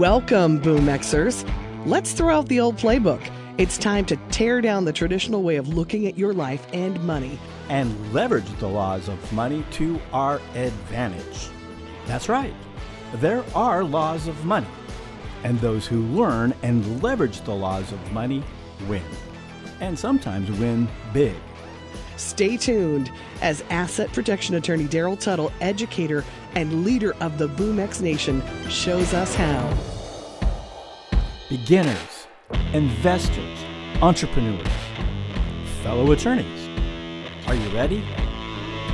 Welcome, Boom Xers. Let's throw out the old playbook. It's time to tear down the traditional way of looking at your life and money and leverage the laws of money to our advantage. That's right, there are laws of money, and those who learn and leverage the laws of money win, and sometimes win big. Stay tuned as asset protection attorney Daryl Tuttle, educator and leader of the BoomX Nation, shows us how. Beginners, investors, entrepreneurs, fellow attorneys, are you ready?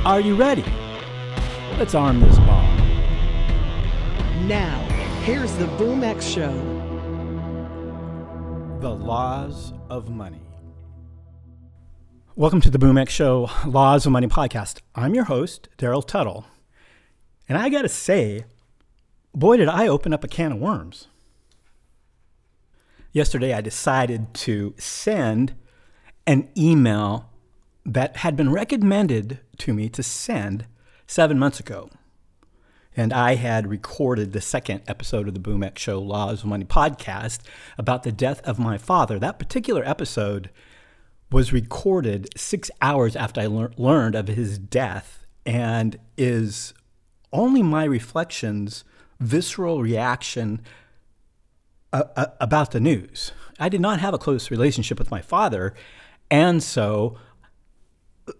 Are you ready? Let's arm this bomb. Now, here's the BoomX Show. The Laws of Money. Welcome to the BoomX Show Laws of Money podcast. I'm your host, Daryl Tuttle. And I got to say, boy, did I open up a can of worms. Yesterday, I decided to send an email that had been recommended to me to send seven months ago. And I had recorded the second episode of the BoomX Show Laws of Money podcast about the death of my father. That particular episode was recorded six hours after I lear- learned of his death and is only my reflections, visceral reaction uh, uh, about the news. I did not have a close relationship with my father, and so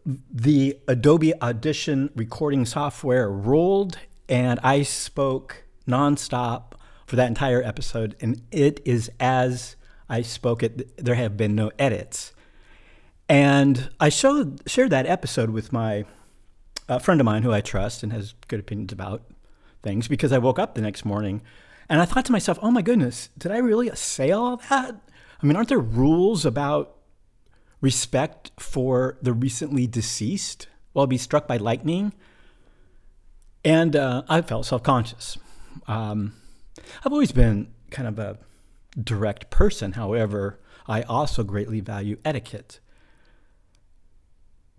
the Adobe Audition recording software rolled, and I spoke nonstop for that entire episode, and it is as I spoke it. There have been no edits. And I showed shared that episode with my a friend of mine who I trust and has good opinions about things because I woke up the next morning and I thought to myself, "Oh my goodness, did I really say all that?" I mean, aren't there rules about respect for the recently deceased? Well, be struck by lightning, and uh, I felt self-conscious. Um, I've always been kind of a direct person. However, I also greatly value etiquette.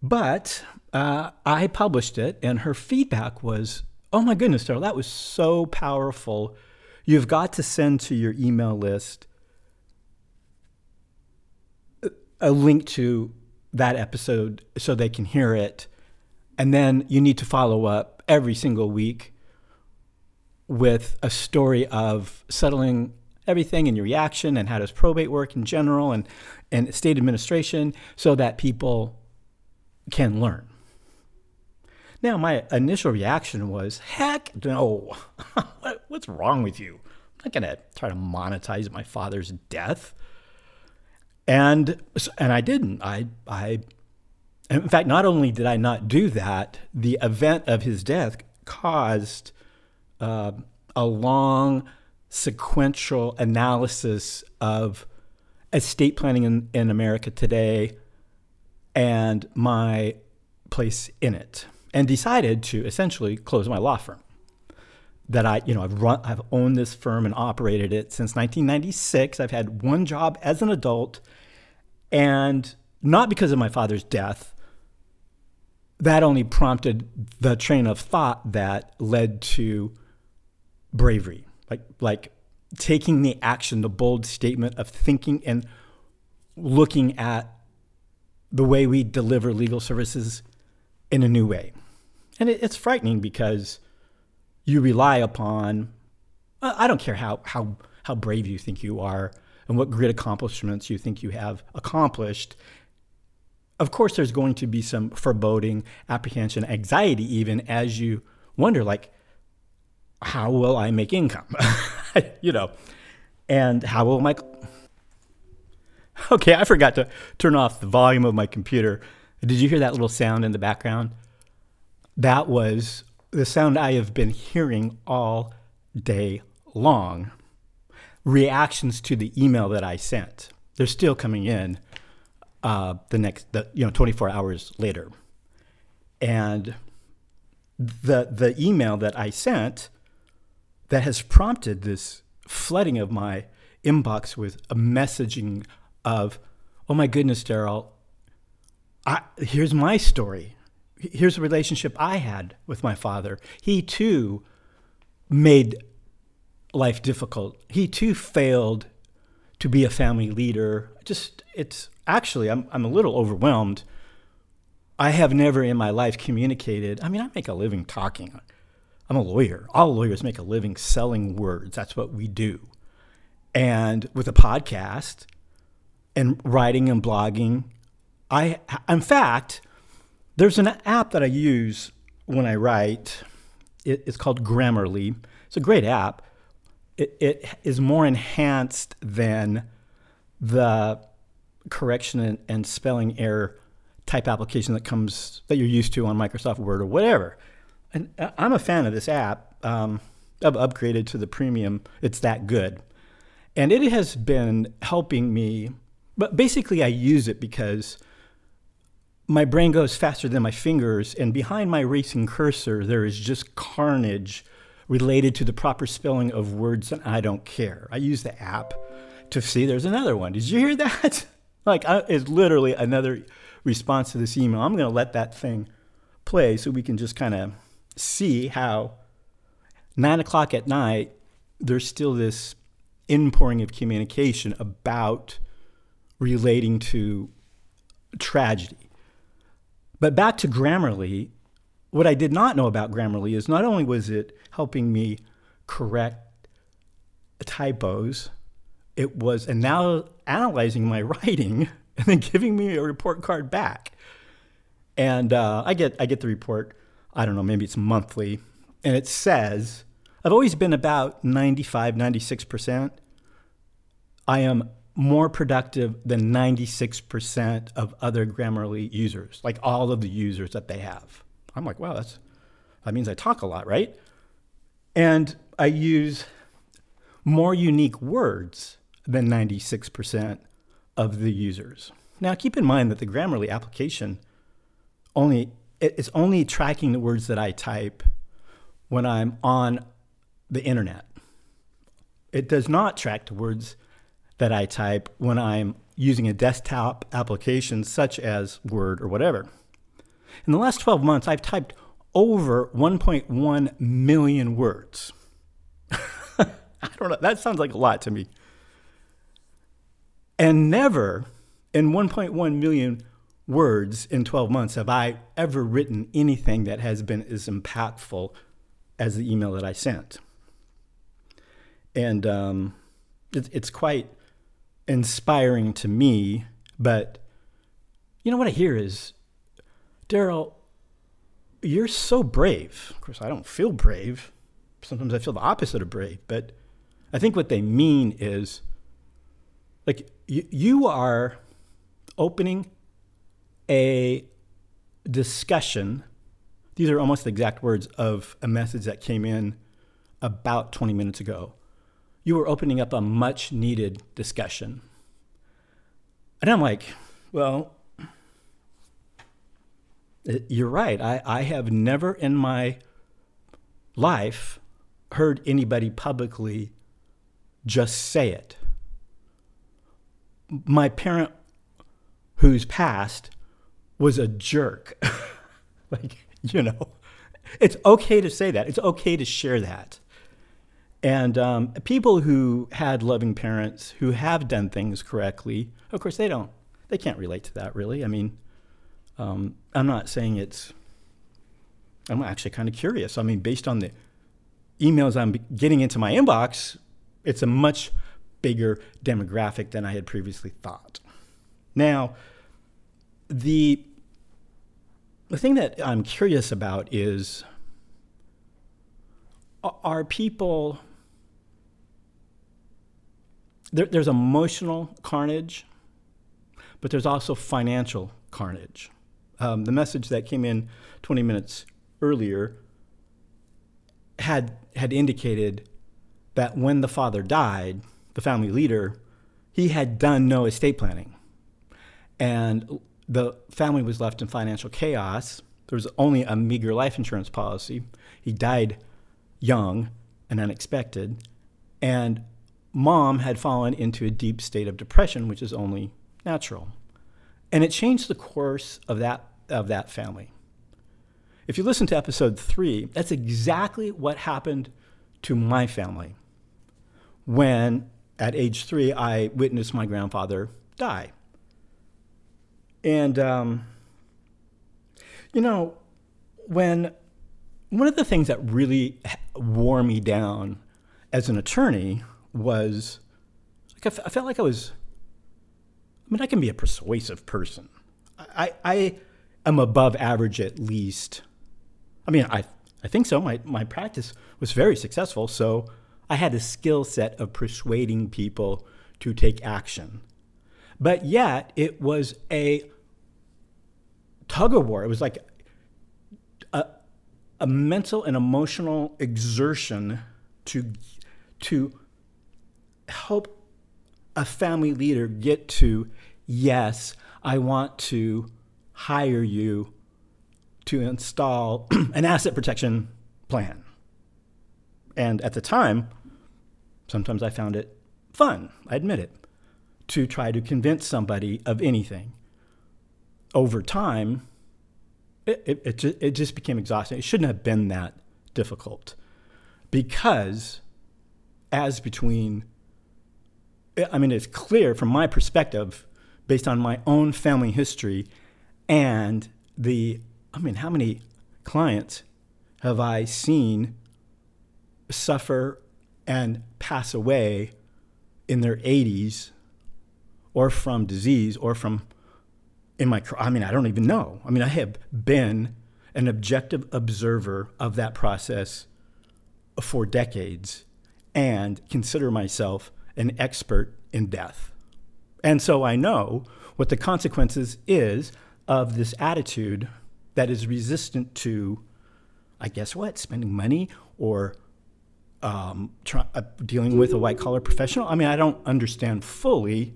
But uh, I published it, and her feedback was, "Oh my goodness, Daryl, that was so powerful. You've got to send to your email list a link to that episode so they can hear it, and then you need to follow up every single week with a story of settling everything and your reaction and how does probate work in general and and state administration so that people can learn. Now, my initial reaction was, heck no. What's wrong with you? I'm not going to try to monetize my father's death. And, and I didn't. I, I, in fact, not only did I not do that, the event of his death caused uh, a long sequential analysis of estate planning in, in America today, and my place in it and decided to essentially close my law firm that I, you know, I've run, I've owned this firm and operated it since 1996. I've had one job as an adult, and not because of my father's death. That only prompted the train of thought that led to bravery, like like taking the action, the bold statement of thinking and looking at the way we deliver legal services in a new way. And it, it's frightening because you rely upon, I don't care how, how, how brave you think you are and what great accomplishments you think you have accomplished. Of course, there's going to be some foreboding, apprehension, anxiety, even as you wonder, like, how will I make income? you know, and how will my Okay, I forgot to turn off the volume of my computer. Did you hear that little sound in the background? That was the sound I have been hearing all day long. Reactions to the email that I sent. They're still coming in uh, the next, the, you know, 24 hours later. And the the email that I sent that has prompted this flooding of my inbox with a messaging of, oh my goodness, Daryl, here's my story. Here's the relationship I had with my father. He too made life difficult. He too failed to be a family leader. Just it's actually I'm I'm a little overwhelmed. I have never in my life communicated. I mean, I make a living talking. I'm a lawyer. All lawyers make a living selling words. That's what we do. And with a podcast and writing and blogging, I in fact, there's an app that I use when I write. It, it's called Grammarly. It's a great app. It, it is more enhanced than the correction and, and spelling error type application that comes that you're used to on Microsoft Word or whatever. And I'm a fan of this app. Um, I've upgraded to the premium. It's that good, and it has been helping me. But basically, I use it because my brain goes faster than my fingers, and behind my racing cursor, there is just carnage related to the proper spelling of words, and I don't care. I use the app to see there's another one. Did you hear that? like, I, it's literally another response to this email. I'm going to let that thing play so we can just kind of see how nine o'clock at night, there's still this inpouring of communication about relating to tragedy. But back to Grammarly, what I did not know about Grammarly is not only was it helping me correct typos, it was and now analyzing my writing and then giving me a report card back. And uh, I get I get the report. I don't know, maybe it's monthly, and it says I've always been about 95, 96 percent. I am more productive than 96% of other Grammarly users, like all of the users that they have. I'm like, wow, that's, that means I talk a lot, right? And I use more unique words than 96% of the users. Now, keep in mind that the Grammarly application only it's only tracking the words that I type when I'm on the internet. It does not track the words that I type when I'm using a desktop application such as Word or whatever. In the last 12 months, I've typed over 1.1 million words. I don't know, that sounds like a lot to me. And never in 1.1 million words in 12 months have I ever written anything that has been as impactful as the email that I sent. And um, it, it's quite inspiring to me. But you know what I hear is, Daryl, you're so brave. Of course, I don't feel brave. Sometimes I feel the opposite of brave. But I think what they mean is, like, you, you are opening a discussion. These are almost the exact words of a message that came in about 20 minutes ago you were opening up a much needed discussion. And I'm like, well, uh, you're right. I, I have never in my life heard anybody publicly just say it. My parent, who's passed, was a jerk. like, you know, it's okay to say that. It's okay to share that. And um, people who had loving parents who have done things correctly, of course, they don't, they can't relate to that really. I mean, um, I'm not saying it's, I'm actually kind of curious. I mean, based on the emails I'm getting into my inbox, it's a much bigger demographic than I had previously thought. Now, the the thing that I'm curious about is are people there, there's emotional carnage, but there's also financial carnage. Um, the message that came in 20 minutes earlier had had indicated that when the father died, the family leader, he had done no estate planning, and the family was left in financial chaos. There was only a meager life insurance policy. He died young and unexpected, and mom had fallen into a deep state of depression, which is only natural. And it changed the course of that, of that family. If you listen to episode three, that's exactly what happened to my family. when at age three I witnessed my grandfather die. And, um, you know, when one of the things that really wore me down as an attorney was like I, f- I felt like I was. I mean, I can be a persuasive person. I, I am above average at least. I mean, I I think so. My my practice was very successful, so I had a skill set of persuading people to take action. But yet, it was a tug of war. It was like a, a mental and emotional exertion to, to help a family leader get to, yes, I want to hire you to install an asset protection plan. And at the time, sometimes I found it fun, I admit it, to try to convince somebody of anything. Over time, it, it, it, just, it just became exhausting. It shouldn't have been that difficult because, as between, I mean, it's clear from my perspective, based on my own family history and the, I mean, how many clients have I seen suffer and pass away in their 80s or from disease or from in my I mean I don't even know. I mean I have been an objective observer of that process for decades and consider myself an expert in death. And so I know what the consequences is of this attitude that is resistant to I guess what spending money or um, try, uh, dealing with a white collar professional. I mean, I don't understand fully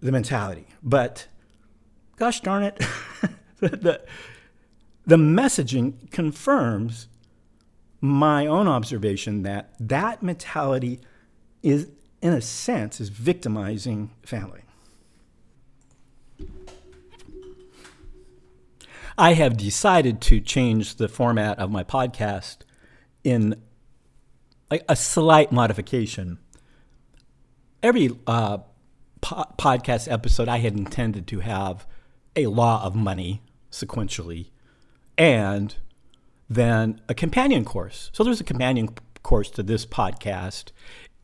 the mentality, but gosh darn it, the, the messaging confirms my own observation that that mentality is, in a sense, is victimizing family. I have decided to change the format of my podcast in a, slight modification. Every uh, po- podcast episode, I had intended to have a law of money sequentially, and then a companion course. So there's a companion course to this podcast.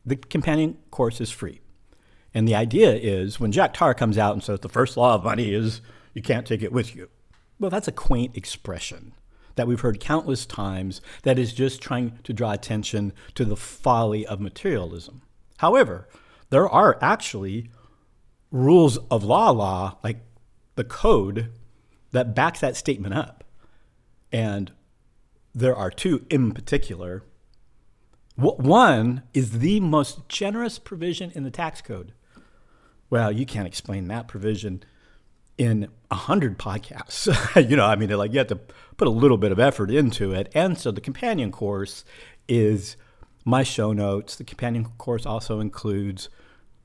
The companion course is free. And the idea is when Jack Tar comes out and says the first law of money is you can't take it with you. Well, that's a quaint expression that we've heard countless times that is just trying to draw attention to the folly of materialism. However, there are actually rules of law law, like the code, that backs that statement up. And there are two in particular. One is the most generous provision in the tax code. Well, you can't explain that provision in a hundred podcasts. you know, I mean, like you have to put a little bit of effort into it. And so the companion course is my show notes. The companion course also includes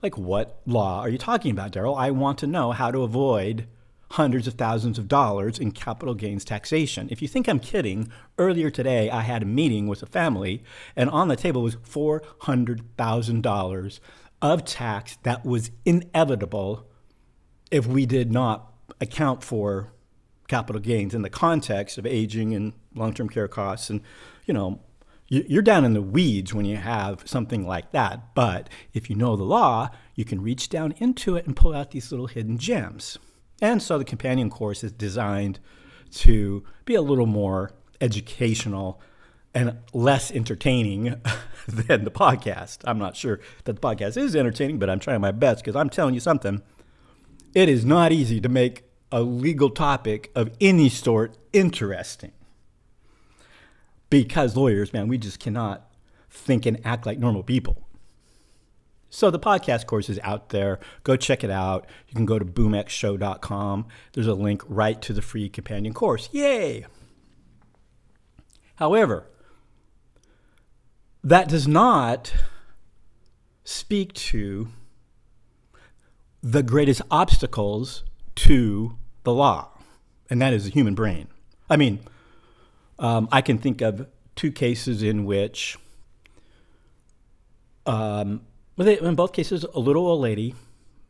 like what law are you talking about, Daryl? I want to know how to avoid hundreds of thousands of dollars in capital gains taxation. If you think I'm kidding, earlier today I had a meeting with a family and on the table was $400,000 of tax that was inevitable if we did not account for capital gains in the context of aging and long-term care costs and you know you're down in the weeds when you have something like that but if you know the law you can reach down into it and pull out these little hidden gems and so the companion course is designed to be a little more educational and less entertaining than the podcast. I'm not sure that the podcast is entertaining, but I'm trying my best because I'm telling you something. It is not easy to make a legal topic of any sort interesting. Because lawyers, man, we just cannot think and act like normal people. So the podcast course is out there. Go check it out. You can go to boomxshow.com. There's a link right to the free companion course. Yay! However, that does not speak to the greatest obstacles to the law, and that is the human brain. I mean, um, I can think of two cases in which Um, in both cases, a little old lady,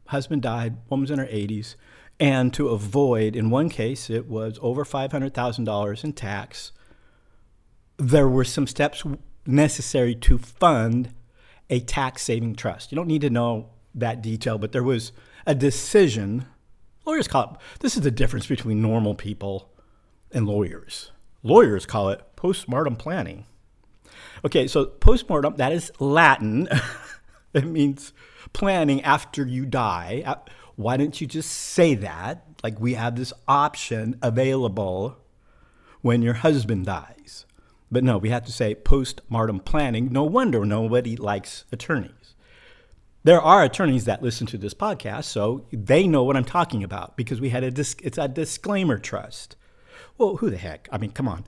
husband died, woman's in her 80s, and to avoid, in one case, it was over $500,000 in tax. There were some steps necessary to fund a tax saving trust. You don't need to know that detail, but there was a decision. Lawyers call it, this is the difference between normal people and lawyers. Lawyers call it postmortem planning. Okay, so postmortem, that is Latin. it means planning after you die. Uh, why don't you just say that? Like we have this option available when your husband dies. But no, we have to say postmortem planning. No wonder nobody likes attorneys. There are attorneys that listen to this podcast, so they know what I'm talking about because we had a dis- it's a disclaimer trust. Well, who the heck? I mean, come on.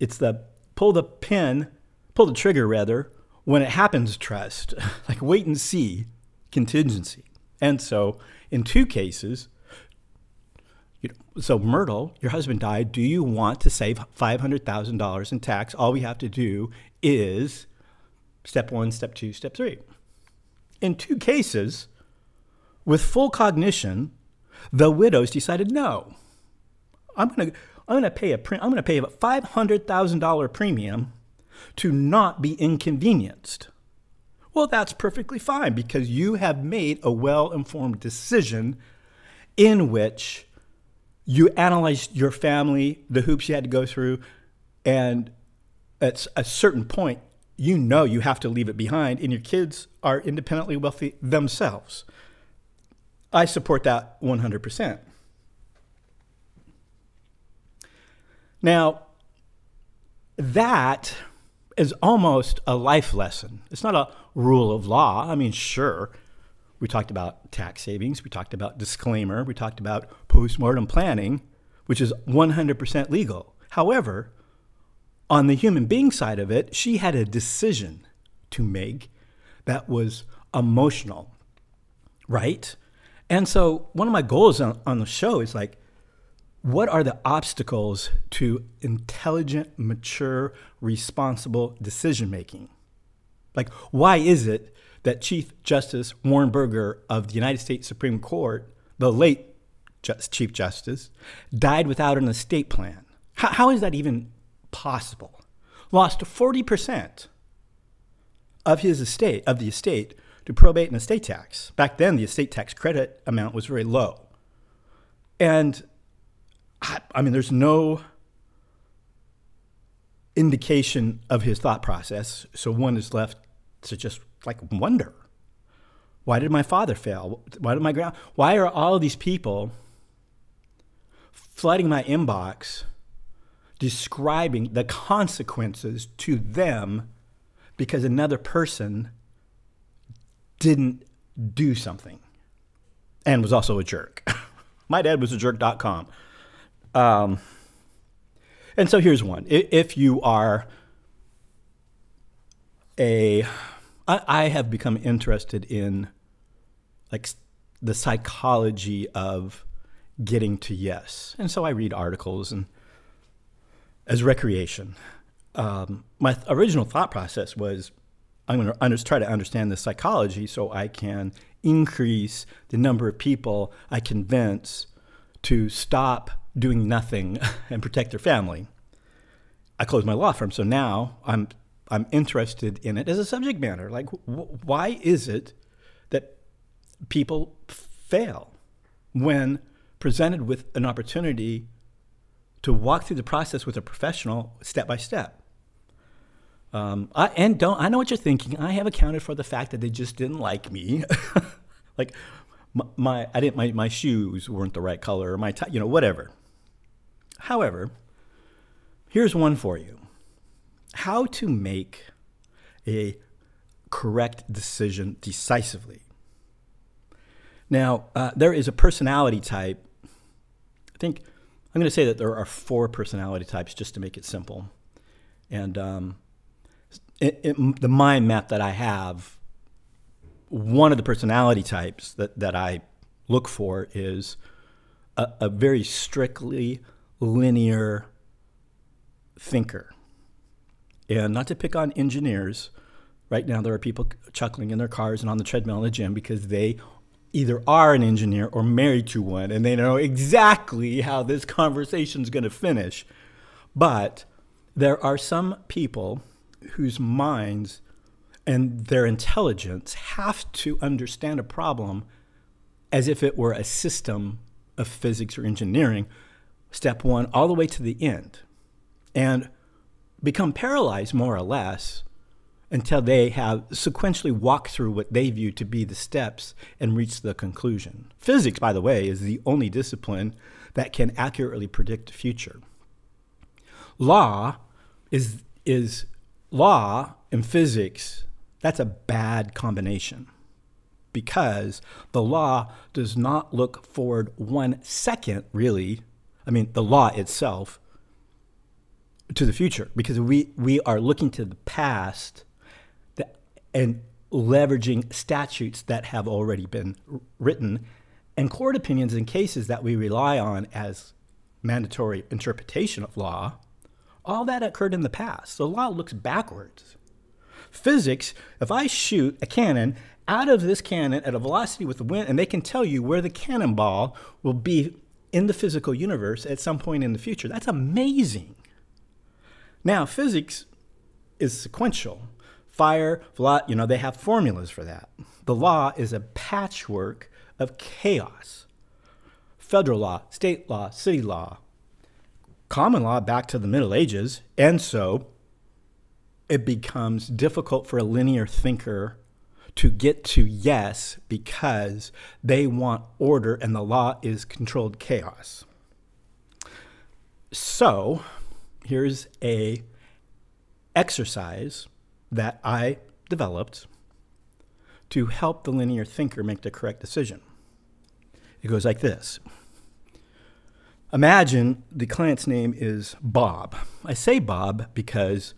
It's the pull the pin, pull the trigger rather, when it happens trust, like wait and see contingency. And so in two cases, you know, so Myrtle, your husband died. Do you want to save $500,000 in tax? All we have to do is step one, step two, step three. In two cases, with full cognition, the widows decided no. I'm going to I'm going to pay a pre- I'm going to pay a $500,000 premium to not be inconvenienced. Well, that's perfectly fine because you have made a well-informed decision in which you analyzed your family, the hoops you had to go through, and at a certain point, you know you have to leave it behind, and your kids are independently wealthy themselves. I support that 100%. Now, that is almost a life lesson. It's not a rule of law. I mean, sure, we talked about tax savings, we talked about disclaimer, we talked about postmortem planning, which is 100% legal. However, on the human being side of it, she had a decision to make that was emotional, right? And so, one of my goals on, on the show is like, what are the obstacles to intelligent, mature, responsible decision making? Like, why is it that Chief Justice Warren Burger of the United States Supreme Court, the late Just Chief Justice, died without an estate plan? How, how is that even possible? Lost 40% of his estate, of the estate, to probate and estate tax. Back then, the estate tax credit amount was very low. And I mean, there's no indication of his thought process. So one is left to just like wonder why did my father fail? Why did my grand? Why are all these people flooding my inbox, describing the consequences to them because another person didn't do something and was also a jerk? my dad was a jerk.com. Um, and so here's one. If you are a, I, I have become interested in like the psychology of getting to yes. And so I read articles and as recreation. Um, my th- original thought process was I'm going to under- try to understand the psychology so I can increase the number of people I convince to stop doing nothing and protect their family. I closed my law firm, so now I'm I'm interested in it as a subject matter. Like, wh- why is it that people fail when presented with an opportunity to walk through the process with a professional step by step? Um, I, and don't I know what you're thinking? I have accounted for the fact that they just didn't like me. like my, my, I didn't my, my shoes weren't the right color or my tie, you know whatever. However, here's one for you how to make a correct decision decisively. Now, uh, there is a personality type. I think I'm going to say that there are four personality types just to make it simple. And um, it, it, the mind map that I have, one of the personality types that, that I look for is a, a very strictly linear thinker. And not to pick on engineers, Right now, there are people chuckling in their cars and on the treadmill in the gym because they either are an engineer or married to one and they know exactly how this conversation is going to finish. But there are some people whose minds and their intelligence have to understand a problem as if it were a system of physics or engineering, step one, all the way to the end, and become paralyzed more or less until they have sequentially walked through what they view to be the steps and reach the conclusion. Physics, by the way, is the only discipline that can accurately predict the future. Law is, is law and physics, that's a bad combination because the law does not look forward one second, really. I mean, the law itself to the future because we, we are looking to the past and leveraging statutes that have already been written and court opinions in cases that we rely on as mandatory interpretation of law, all that occurred in the past. The law looks backwards. Physics, if I shoot a cannon out of this cannon at a velocity with the wind, and they can tell you where the cannonball will be in the physical universe at some point in the future, that's amazing. Now, physics is sequential fire, flood, you know, they have formulas for that. The law is a patchwork of chaos. Federal law, state law, city law, common law back to the Middle Ages, and so it becomes difficult for a linear thinker to get to yes because they want order and the law is controlled chaos. So, here's a exercise that I developed to help the linear thinker make the correct decision. It goes like this Imagine the client's name is Bob. I say Bob because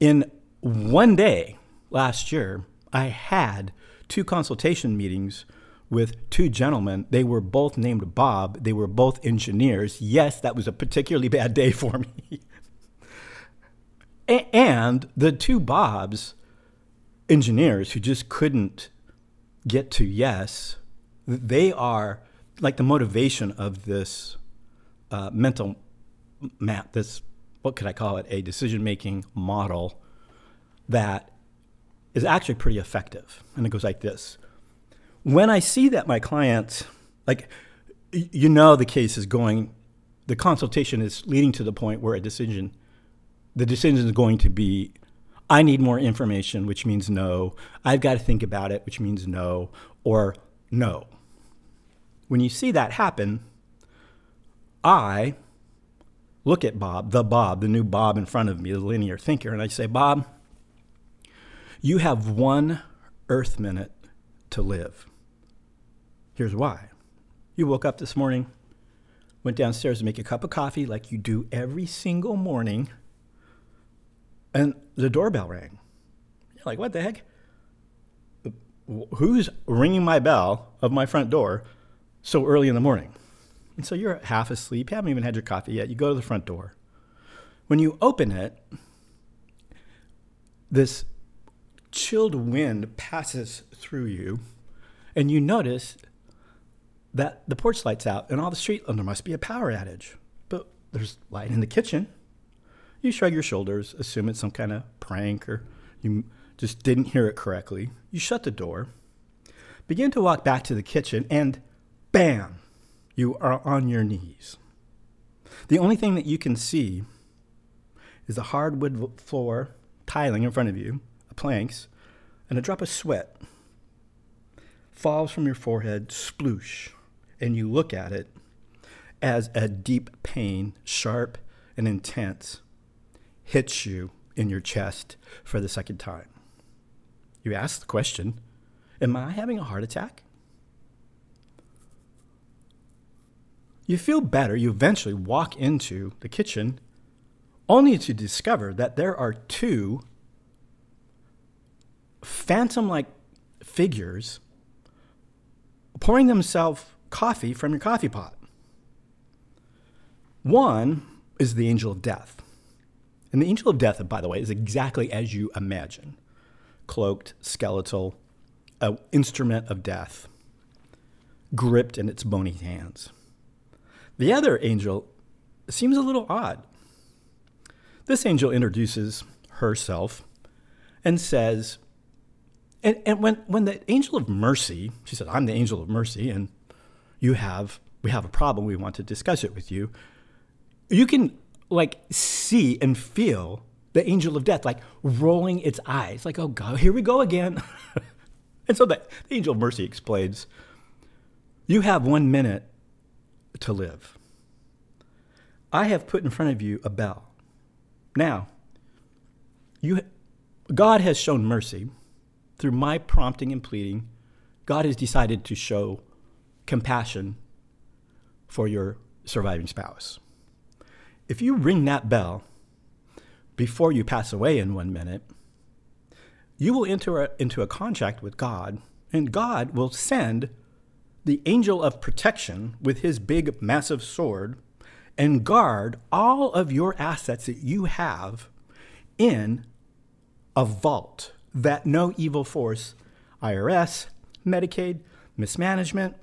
in one day last year, I had two consultation meetings with two gentlemen. They were both named Bob. They were both engineers. Yes, that was a particularly bad day for me. and the two Bobs, engineers who just couldn't get to yes, they are like the motivation of this uh, mental map, this, what could I call it, a decision making model that is actually pretty effective. And it goes like this When I see that my client, like, you know, the case is going, the consultation is leading to the point where a decision the decision is going to be I need more information, which means no. I've got to think about it, which means no, or no. When you see that happen, I look at Bob, the Bob, the new Bob in front of me, the linear thinker, and I say, Bob, you have one earth minute to live. Here's why. You woke up this morning, went downstairs to make a cup of coffee like you do every single morning and the doorbell rang. You're like, what the heck? Who's ringing my bell of my front door so early in the morning? And so you're half asleep, you haven't even had your coffee yet. You go to the front door. When you open it, this chilled wind passes through you, and you notice that the porch light's out and all the street, and there must be a power outage. But there's light in the kitchen you shrug your shoulders, assume it's some kind of prank or you just didn't hear it correctly. You shut the door, begin to walk back to the kitchen, and bam, you are on your knees. The only thing that you can see is the hardwood floor tiling in front of you, planks, and a drop of sweat falls from your forehead, sploosh, and you look at it as a deep pain, sharp and intense, hits you in your chest for the second time. You ask the question Am I having a heart attack? You feel better. You eventually walk into the kitchen only to discover that there are two phantom like figures pouring themselves coffee from your coffee pot. One is the angel of death. And the angel of death, by the way, is exactly as you imagine. cloaked, skeletal, an instrument of death, gripped in its bony hands. The other angel seems a little odd. This angel introduces herself and says, and, and when, when the angel of mercy, she said, I'm the angel of mercy, and you have, we have a problem, we want to discuss it with you. You can like see and feel the angel of death like rolling its eyes, like, oh God, here we go again. and so the, the angel of mercy explains, you have one minute to live. I have put in front of you a bell. Now, you, God has shown mercy through my prompting and pleading. God has decided to show compassion for your surviving spouse. If you ring that bell before you pass away in one minute, you will enter a, into a contract with God, and God will send the angel of protection with his big, massive sword and guard all of your assets that you have in a vault that no evil force, IRS, Medicaid, mismanagement,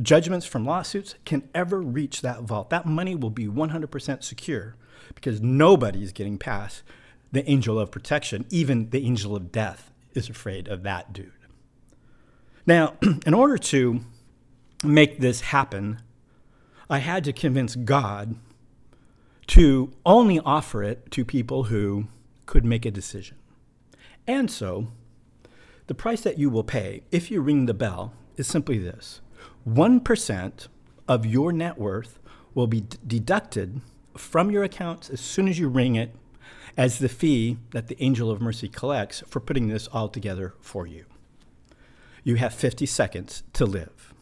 judgments from lawsuits can ever reach that vault. That money will be 100% secure because nobody is getting past the angel of protection. Even the angel of death is afraid of that dude. Now, in order to make this happen, I had to convince God to only offer it to people who could make a decision. And so, the price that you will pay if you ring the bell is simply this 1% of your net worth will be d- deducted from your accounts as soon as you ring it as the fee that the angel of mercy collects for putting this all together for you. You have 50 seconds to live.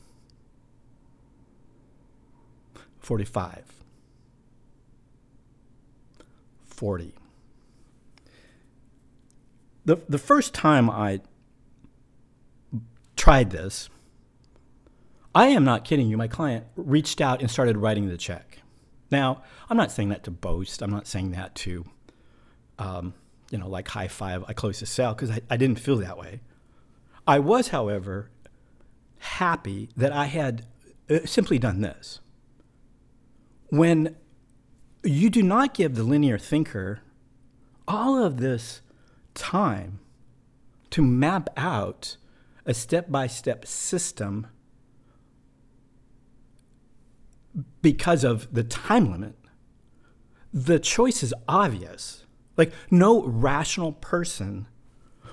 45. 40. The, the first time I tried this, I am not kidding you. My client reached out and started writing the check. Now, I'm not saying that to boast. I'm not saying that to, um, you know, like high five, I closed the sale, because I, I didn't feel that way. I was, however, happy that I had uh, simply done this. When you do not give the linear thinker all of this time to map out a step by step system because of the time limit, the choice is obvious. Like, no rational person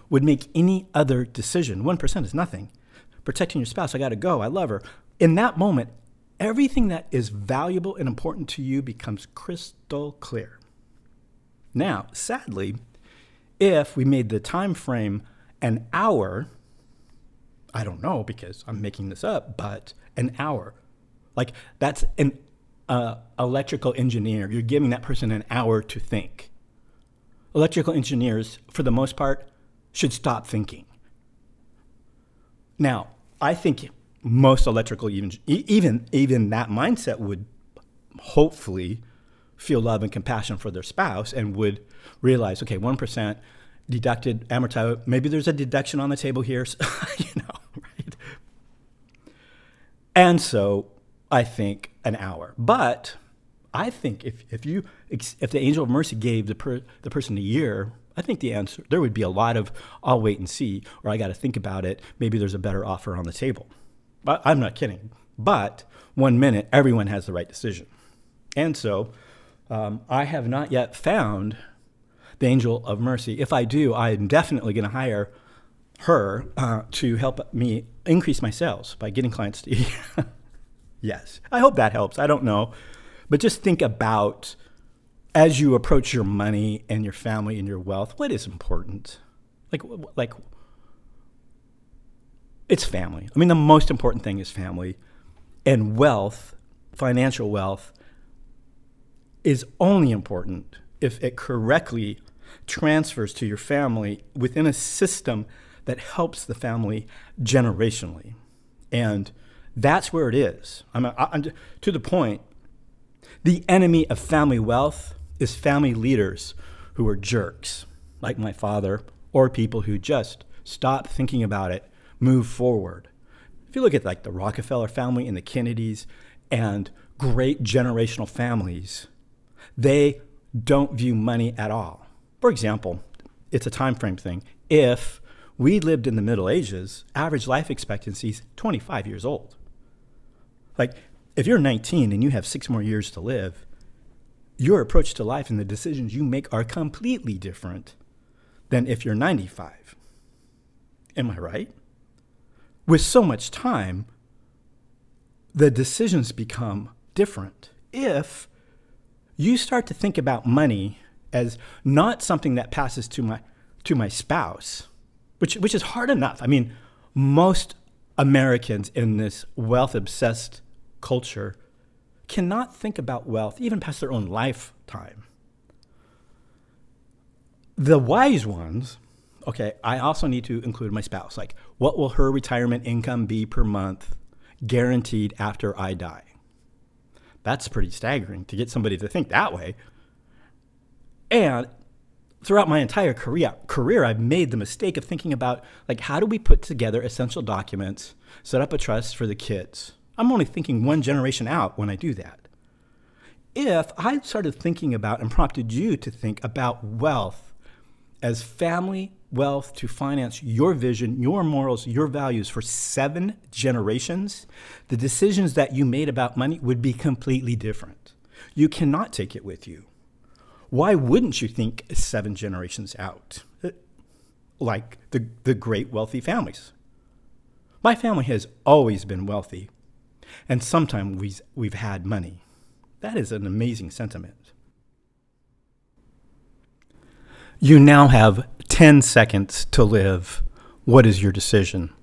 would make any other decision. 1% is nothing. Protecting your spouse, I got to go, I love her. In that moment, everything that is valuable and important to you becomes crystal clear. Now, sadly, if we made the time frame an hour, I don't know because I'm making this up, but an hour like that's an uh, electrical engineer. You're giving that person an hour to think. Electrical engineers, for the most part, should stop thinking. Now, I think most electrical even even even that mindset would hopefully feel love and compassion for their spouse and would realize, okay, one percent deducted, amortized. Maybe there's a deduction on the table here, you know, right? And so I think, an hour. But I think if, if you if the angel of mercy gave the per, the person a year, I think the answer there would be a lot of I'll wait and see, or I got to think about it. Maybe there's a better offer on the table. But I'm not kidding. But one minute, everyone has the right decision, and so um, I have not yet found the angel of mercy. If I do, I'm definitely going to hire her uh, to help me increase my sales by getting clients to. Eat. yes. I hope that helps. I don't know. But just think about as you approach your money and your family and your wealth, what is important? Like like it's family. I mean the most important thing is family. And wealth, financial wealth is only important if it correctly transfers to your family within a system that helps the family generationally. And that's where it is. I'm, I'm, to the point. The enemy of family wealth is family leaders who are jerks, like my father or people who just stop thinking about it, move forward. If you look at like the Rockefeller family and the Kennedys and great generational families, they don't view money at all. For example, it's a time frame thing. If we lived in the Middle Ages, average life expectancy is 25 years old. Like, if you're 19 and you have six more years to live, your approach to life and the decisions you make are completely different than if you're 95. Am I right? With so much time, the decisions become different. If you start to think about money as not something that passes to my to my spouse, which which is hard enough. I mean, most Americans in this wealth obsessed culture cannot think about wealth even past their own lifetime. The wise ones, okay, I also need to include my spouse. Like, what will her retirement income be per month guaranteed after I die? That's pretty staggering to get somebody to think that way. And throughout my entire career, career, I've made the mistake of thinking about like how do we put together essential documents, set up a trust for the kids. I'm only thinking one generation out when I do that. If I started thinking about and prompted you to think about wealth as family wealth to finance your vision, your morals, your values for seven generations, the decisions that you made about money would be completely different. You cannot take it with you why wouldn't you think seven generations out? Like the, the great wealthy families. My family has always been wealthy, and sometimes we've, we've had money. That is an amazing sentiment. You now have 10 seconds to live. What is your decision?